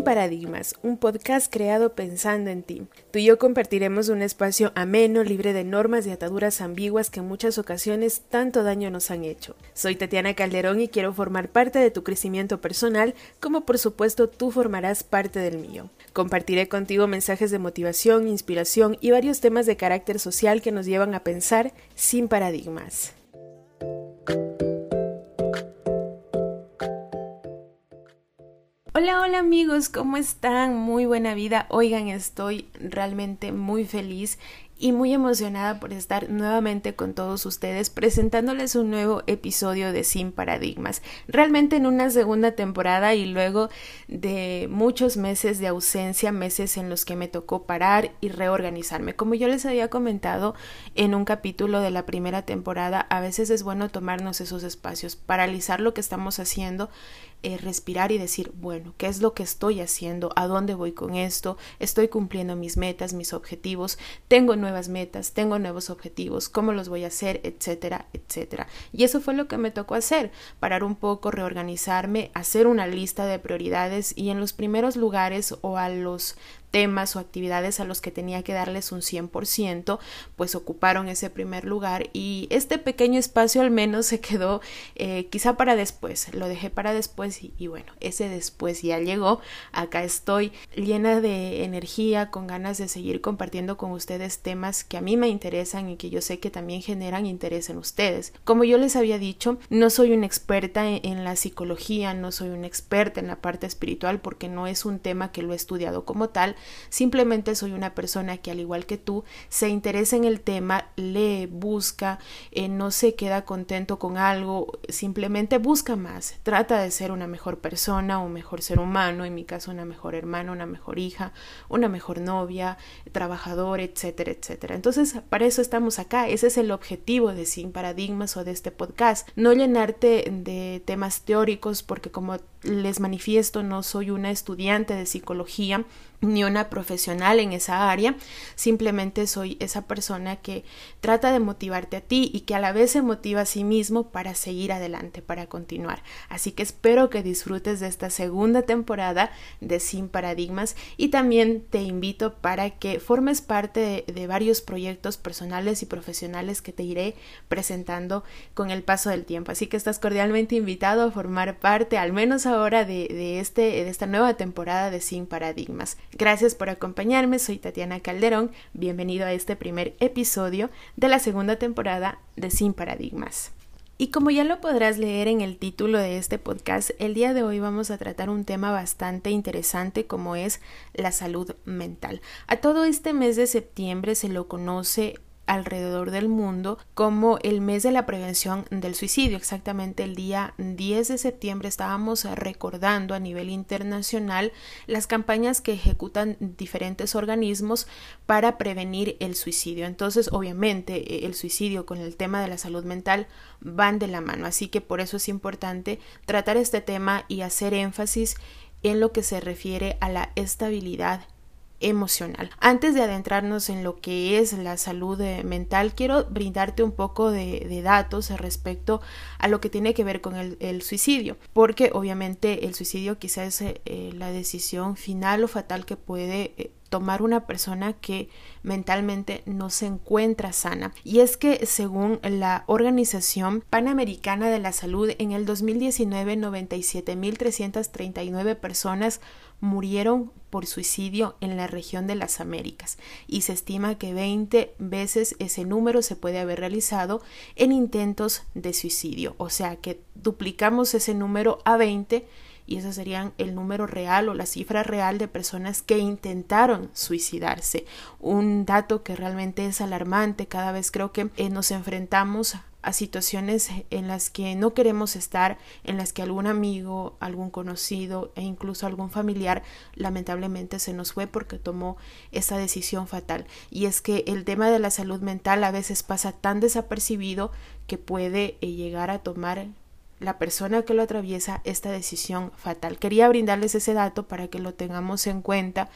Sin Paradigmas, un podcast creado pensando en ti. Tú y yo compartiremos un espacio ameno, libre de normas y ataduras ambiguas que en muchas ocasiones tanto daño nos han hecho. Soy Tatiana Calderón y quiero formar parte de tu crecimiento personal, como por supuesto tú formarás parte del mío. Compartiré contigo mensajes de motivación, inspiración y varios temas de carácter social que nos llevan a pensar sin paradigmas. Hola, hola amigos, ¿cómo están? Muy buena vida. Oigan, estoy realmente muy feliz y muy emocionada por estar nuevamente con todos ustedes presentándoles un nuevo episodio de Sin Paradigmas. Realmente en una segunda temporada y luego de muchos meses de ausencia, meses en los que me tocó parar y reorganizarme. Como yo les había comentado en un capítulo de la primera temporada, a veces es bueno tomarnos esos espacios, paralizar lo que estamos haciendo eh, respirar y decir, bueno, ¿qué es lo que estoy haciendo? ¿A dónde voy con esto? ¿Estoy cumpliendo mis metas, mis objetivos? ¿Tengo nuevas metas? ¿Tengo nuevos objetivos? ¿Cómo los voy a hacer? Etcétera, etcétera. Y eso fue lo que me tocó hacer, parar un poco, reorganizarme, hacer una lista de prioridades y en los primeros lugares o a los temas o actividades a los que tenía que darles un 100%, pues ocuparon ese primer lugar y este pequeño espacio al menos se quedó eh, quizá para después, lo dejé para después y, bueno, ese después ya llegó, acá estoy llena de energía, con ganas de seguir compartiendo con ustedes temas que a mí me interesan y que yo sé que también generan interés en ustedes. Como yo les había dicho, no soy una experta en, en la psicología, no soy una experta en la parte espiritual porque no es un tema que lo he estudiado como tal, Simplemente soy una persona que al igual que tú se interesa en el tema, lee, busca, eh, no se queda contento con algo, simplemente busca más, trata de ser una mejor persona, un mejor ser humano, en mi caso una mejor hermana, una mejor hija, una mejor novia, trabajador, etcétera, etcétera. Entonces, para eso estamos acá, ese es el objetivo de Sin Paradigmas o de este podcast, no llenarte de temas teóricos porque como les manifiesto, no soy una estudiante de psicología ni profesional en esa área, simplemente soy esa persona que trata de motivarte a ti y que a la vez se motiva a sí mismo para seguir adelante, para continuar. Así que espero que disfrutes de esta segunda temporada de Sin Paradigmas y también te invito para que formes parte de, varios proyectos personales y profesionales que te iré presentando con el paso del tiempo. Así que estás cordialmente invitado a formar parte, al menos ahora de, de, este, de esta nueva temporada de Sin Paradigmas. Gracias por acompañarme, soy Tatiana Calderón, bienvenido a este primer episodio de la segunda temporada de Sin Paradigmas. Y como ya lo podrás leer en el título de este podcast, el día de hoy vamos a tratar un tema bastante interesante como es la salud mental. A todo este mes de septiembre se lo conoce alrededor del mundo como el mes de la prevención del suicidio. Exactamente el día 10 de septiembre estábamos recordando a nivel internacional las campañas que ejecutan diferentes organismos para prevenir el suicidio. Entonces, obviamente, el suicidio con el tema de la salud mental van de la mano. Así que por eso es importante tratar este tema y hacer énfasis en lo que se refiere a la estabilidad emocional. Antes de adentrarnos en lo que es la salud eh, mental, quiero brindarte un poco de, datos respecto a lo que tiene que ver con el, suicidio, porque obviamente el suicidio quizás es eh, la decisión final o fatal que puede eh, tomar una persona que mentalmente no se encuentra sana. Y es que según la Organización Panamericana de la Salud, en el 2019 97.339 personas murieron por suicidio en la región de las Américas y se estima que 20 veces ese número se puede haber realizado en intentos de suicidio, o sea que duplicamos ese número a 20 y ese serían el número real o la cifra real de personas que intentaron suicidarse. Un dato que realmente es alarmante. Cada vez creo que eh, nos enfrentamos a situaciones en las que no queremos estar, en las que algún amigo, algún conocido e incluso algún familiar lamentablemente se nos fue porque tomó esa decisión fatal. Y es que el tema de la salud mental a veces pasa tan desapercibido que puede eh, llegar a tomar la persona que lo atraviesa esta decisión fatal. Quería brindarles ese dato para que lo tengamos en cuenta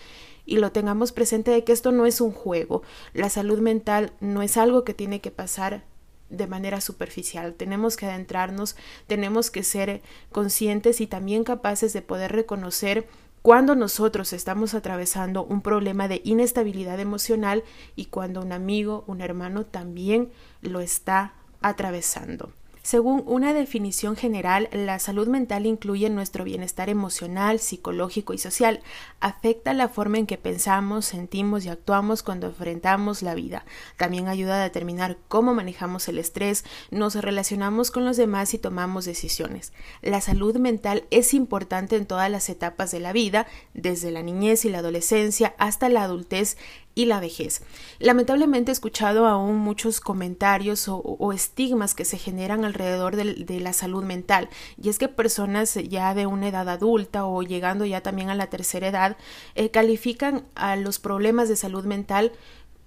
y lo tengamos presente de que esto no es un juego. La salud mental no es algo que tiene que pasar de manera superficial. Tenemos que adentrarnos, tenemos que ser conscientes y también capaces de poder reconocer cuando nosotros estamos atravesando un problema de inestabilidad emocional y cuando un amigo, un hermano también lo está atravesando. Según una definición general, la salud mental incluye nuestro bienestar emocional, psicológico y social. Afecta la forma en que pensamos, sentimos y actuamos cuando enfrentamos la vida. También ayuda a determinar cómo manejamos el estrés, nos relacionamos con los demás y tomamos decisiones. La salud mental es importante en todas las etapas de la vida, desde la niñez y la adolescencia hasta la adultez y la vejez. Lamentablemente he escuchado aún muchos comentarios o, estigmas que se generan alrededor de, la salud mental y es que personas ya de una edad adulta o llegando ya también a la tercera edad eh, califican a los problemas de salud mental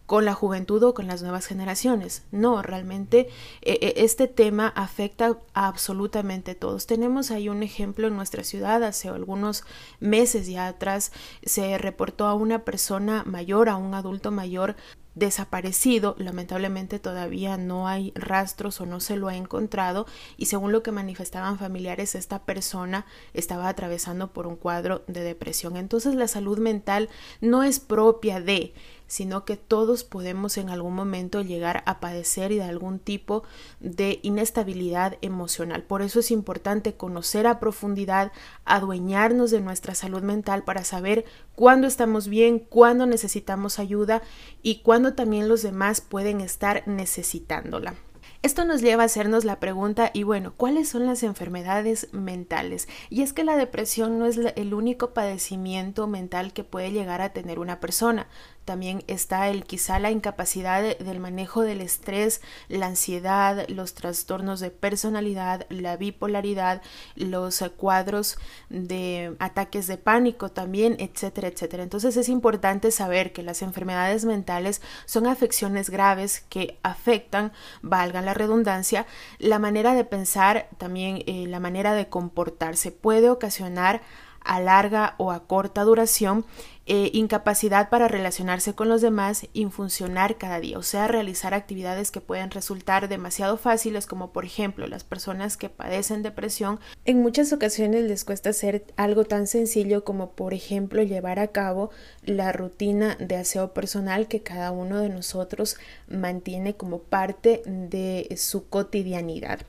con la juventud o con las nuevas generaciones. No, realmente eh, eh, este tema afecta a absolutamente todos. Tenemos ahí un ejemplo en nuestra ciudad. Hace algunos meses ya atrás se reportó a una persona mayor, a un adulto mayor desaparecido, lamentablemente todavía no hay rastros o no se lo ha encontrado y según lo que manifestaban familiares esta persona estaba atravesando por un cuadro de depresión. Entonces la salud mental no es propia de sino que todos podemos en algún momento llegar a padecer de algún tipo de inestabilidad emocional. Por eso es importante conocer a profundidad, adueñarnos de nuestra salud mental para saber cuándo estamos bien, cuándo necesitamos ayuda y cuándo también los demás pueden estar necesitándola. Esto nos lleva a hacernos la pregunta, y bueno, ¿cuáles son las enfermedades mentales? Y es que la depresión no es el único padecimiento mental que puede llegar a tener una persona también está el quizá la incapacidad del manejo del estrés, la ansiedad, los trastornos de personalidad, la bipolaridad, los cuadros de ataques de pánico también, etcétera, etcétera. Entonces es importante saber que las enfermedades mentales son afecciones graves que afectan, valga la redundancia, la manera de pensar, también eh, la manera de comportarse. Puede ocasionar a larga o a corta duración eh, incapacidad para relacionarse con los demás y funcionar cada día, o sea, realizar actividades que pueden resultar demasiado fáciles, como por ejemplo las personas que padecen depresión, en muchas ocasiones les cuesta hacer algo tan sencillo como por ejemplo llevar a cabo la rutina de aseo personal que cada uno de nosotros mantiene como parte de su cotidianidad.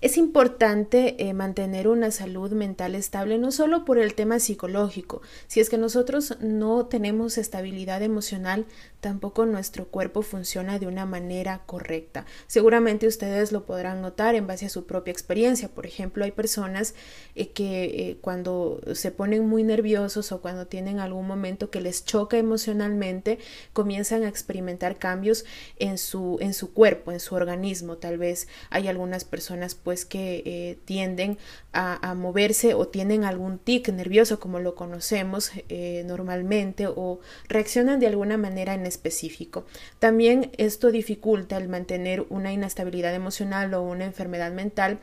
Es importante eh, mantener una salud mental estable no solo por el tema psicológico, si es que nosotros no no tenemos estabilidad emocional, tampoco nuestro cuerpo funciona de una manera correcta. Seguramente ustedes lo podrán notar en base a su propia experiencia. Por ejemplo, hay personas eh, que eh, cuando se ponen muy nerviosos o cuando tienen algún momento que les choca emocionalmente, comienzan a experimentar cambios en su, en su cuerpo, en su organismo. Tal vez hay algunas personas pues que eh, tienden a, a, moverse o tienen algún tic nervioso como lo conocemos normalmente o reaccionan de alguna manera en específico. También esto dificulta el mantener una inestabilidad emocional o una enfermedad mental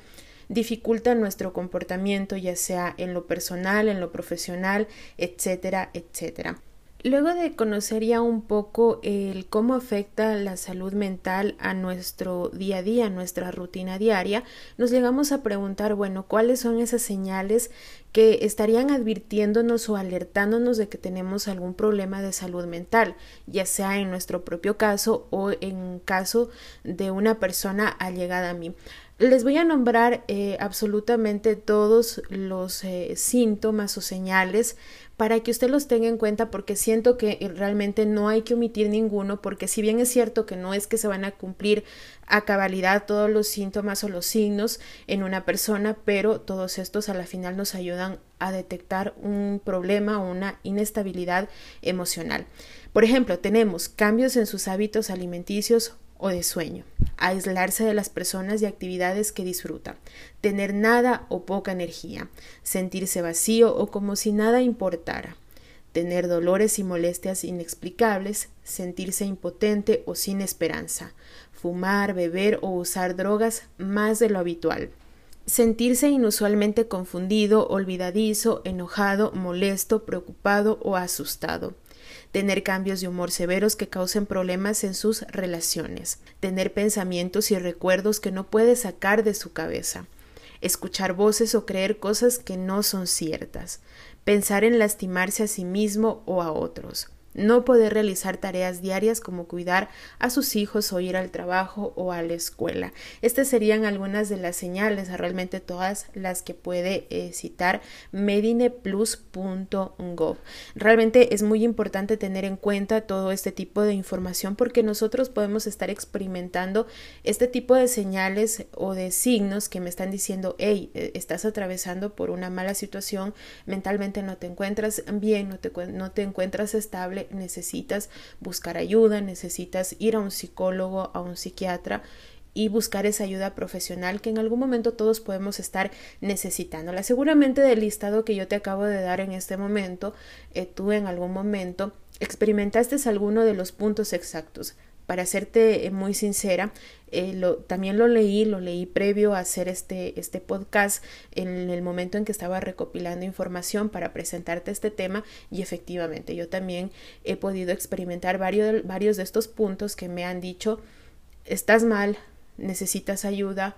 dificulta nuestro comportamiento, ya sea en lo personal, en lo profesional, etcétera, etcétera. Luego de conocer ya un poco el cómo afecta la salud mental a nuestro día a día, nuestra rutina diaria, nos llegamos a preguntar, bueno, ¿cuáles son esas señales que estarían advirtiéndonos o alertándonos de que tenemos algún problema de salud mental, ya sea en nuestro propio caso o en caso de una persona allegada a mí? Les voy a nombrar eh, absolutamente todos los eh, síntomas o señales para que usted los tenga en cuenta porque siento que realmente no hay que omitir ninguno porque si bien es cierto que no es que se van a cumplir a cabalidad todos los síntomas o los signos en una persona, pero todos estos a la final nos ayudan a detectar un problema o una inestabilidad emocional. Por ejemplo, tenemos cambios en sus hábitos alimenticios o de sueño, aislarse de las personas y actividades que disfruta, tener nada o poca energía, sentirse vacío o como si nada importara, tener dolores y molestias inexplicables, sentirse impotente o sin esperanza, fumar, beber o usar drogas más de lo habitual, sentirse inusualmente confundido, olvidadizo, enojado, molesto, preocupado o asustado, tener cambios de humor severos que causen problemas en sus relaciones, tener pensamientos y recuerdos que no puede sacar de su cabeza, escuchar voces o creer cosas que no son ciertas, pensar en lastimarse a sí mismo o a otros, no poder realizar tareas diarias como cuidar a sus hijos o ir al trabajo o a la escuela. Estas serían algunas de las señales, realmente todas las que puede eh, citar medineplus.gov. Realmente es muy importante tener en cuenta todo este tipo de información porque nosotros podemos estar experimentando este tipo de señales o de signos que me están diciendo, hey, eh, estás atravesando por una mala situación, mentalmente no te encuentras bien, no te, no te encuentras estable necesitas buscar ayuda, necesitas ir a un psicólogo, a un psiquiatra y buscar esa ayuda profesional que en algún momento todos podemos estar necesitándola. Seguramente del listado que yo te acabo de dar en este momento, eh, tú en algún momento experimentaste alguno de los puntos exactos para serte eh, muy sincera, eh, también lo leí, lo leí previo a hacer este, este podcast en el momento en que estaba recopilando información para presentarte este tema y efectivamente yo también he podido experimentar varios, varios de estos puntos que me han dicho, estás mal, necesitas ayuda,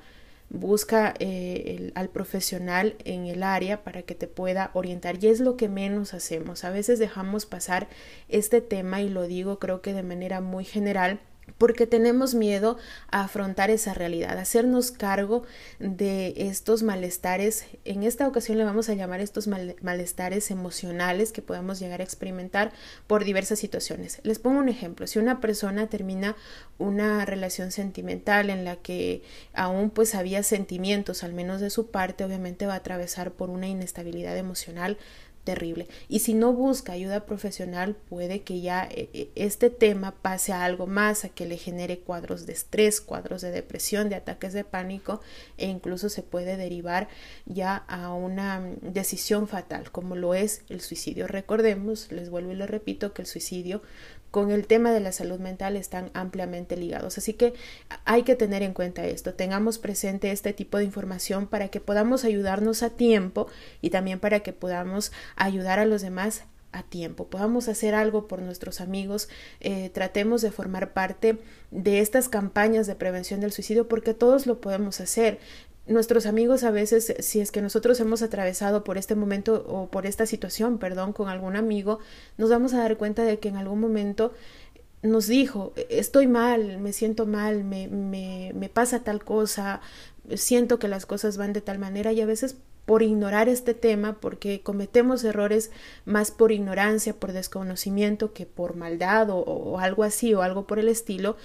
busca eh, al profesional en el área para que te pueda orientar y es lo que menos hacemos. A veces dejamos pasar este tema y lo digo creo que de manera muy general porque tenemos miedo a afrontar esa realidad, a hacernos cargo de estos malestares. En esta ocasión le vamos a llamar estos malestares emocionales que podemos llegar a experimentar por diversas situaciones. Les pongo un ejemplo. Si una persona termina una relación sentimental en la que aún pues había sentimientos, al menos de su parte, obviamente va a atravesar por una inestabilidad emocional terrible. Y si no busca ayuda profesional, puede que ya eh, eh, este tema pase a algo más, a que le genere cuadros de estrés, cuadros de depresión, de ataques de pánico e incluso se puede derivar ya a una decisión fatal, como lo es el suicidio. Recordemos, les vuelvo y les repito, que el suicidio con el tema de la salud mental están ampliamente ligados. Así que hay que tener en cuenta esto, tengamos presente este tipo de información para que podamos ayudarnos a tiempo y también para que podamos ayudar a los demás a tiempo, podamos hacer algo por nuestros amigos, eh, tratemos de formar parte de estas campañas de prevención del suicidio porque todos lo podemos hacer. Nuestros amigos a veces, si es que nosotros hemos atravesado por este momento o por esta situación, perdón, con algún amigo, nos vamos a dar cuenta de que en algún momento nos dijo, estoy mal, me siento mal, me, me, me pasa tal cosa, siento que las cosas van de tal manera y a veces por ignorar este tema, porque cometemos errores más por ignorancia, por desconocimiento que por maldad o, algo así o algo por el estilo,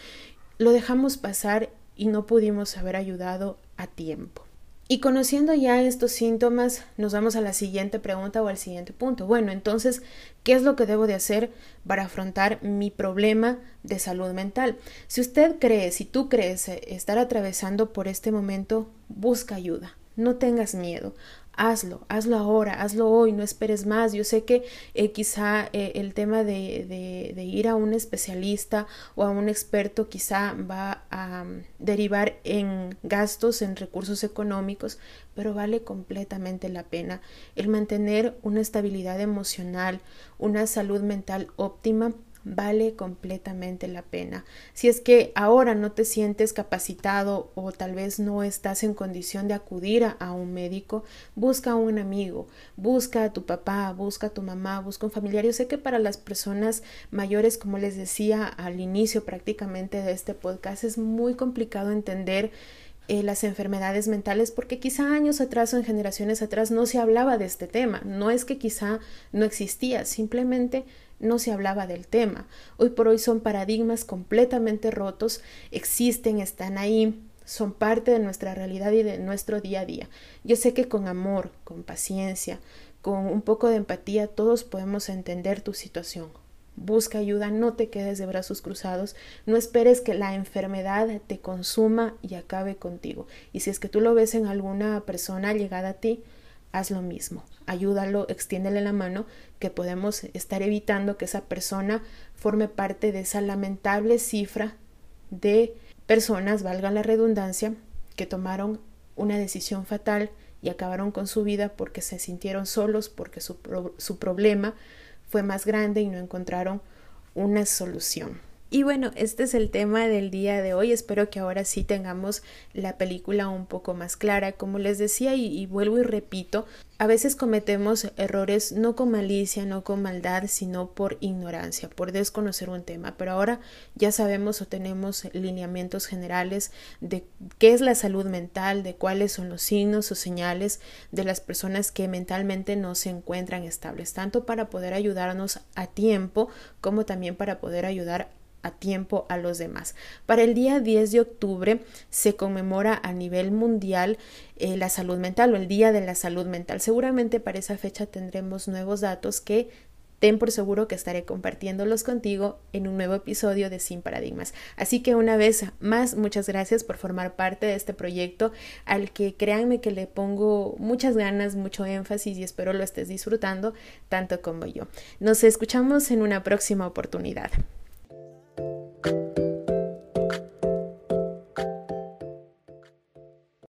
lo dejamos pasar y no pudimos haber ayudado a tiempo. Y conociendo ya estos síntomas, nos vamos a la siguiente pregunta o al siguiente punto. Bueno, entonces, ¿qué es lo que debo de hacer para afrontar mi problema de salud mental? Si usted cree, si tú crees estar atravesando por este momento, busca ayuda. No tengas miedo hazlo, hazlo ahora, hazlo hoy, no esperes más. Yo sé que eh, quizá eh, el tema de, ir a un especialista o a un experto quizá va a mm, derivar en gastos, en recursos económicos, pero vale completamente la pena el mantener una estabilidad emocional, una salud mental óptima vale completamente la pena. Si es que ahora no te sientes capacitado o tal vez no estás en condición de acudir a, un médico, busca a un amigo, busca a tu papá, busca a tu mamá, busca un familiar. Yo sé que para las personas mayores, como les decía al inicio prácticamente de este podcast, es muy complicado entender eh, las enfermedades mentales porque quizá años atrás o en generaciones atrás no se hablaba de este tema. No es que quizá no existía, simplemente no se hablaba del tema. Hoy por hoy son paradigmas completamente rotos, existen, están ahí, son parte de nuestra realidad y de nuestro día a día. Yo sé que con amor, con paciencia, con un poco de empatía, todos podemos entender tu situación. Busca ayuda, no te quedes de brazos cruzados, no esperes que la enfermedad te consuma y acabe contigo. Y si es que tú lo ves en alguna persona llegada a ti, haz lo mismo, ayúdalo, extiéndele la mano, que podemos estar evitando que esa persona forme parte de esa lamentable cifra de personas, valga la redundancia, que tomaron una decisión fatal y acabaron con su vida porque se sintieron solos, porque su, su problema fue más grande y no encontraron una solución. Y bueno, este es el tema del día de hoy. Espero que ahora sí tengamos la película un poco más clara. Como les decía y, vuelvo y repito, a veces cometemos errores no con malicia, no con maldad, sino por ignorancia, por desconocer un tema. Pero ahora ya sabemos o tenemos lineamientos generales de qué es la salud mental, de cuáles son los signos o señales de las personas que mentalmente no se encuentran estables, tanto para poder ayudarnos a tiempo como también para poder ayudar a tiempo a los demás. Para el día 10 de octubre se conmemora a nivel mundial eh, la salud mental o el Día de la Salud Mental. Seguramente para esa fecha tendremos nuevos datos que ten por seguro que estaré compartiéndolos contigo en un nuevo episodio de Sin Paradigmas. Así que una vez más, muchas gracias por formar parte de este proyecto al que créanme que le pongo muchas ganas, mucho énfasis y espero lo estés disfrutando tanto como yo. Nos escuchamos en una próxima oportunidad. you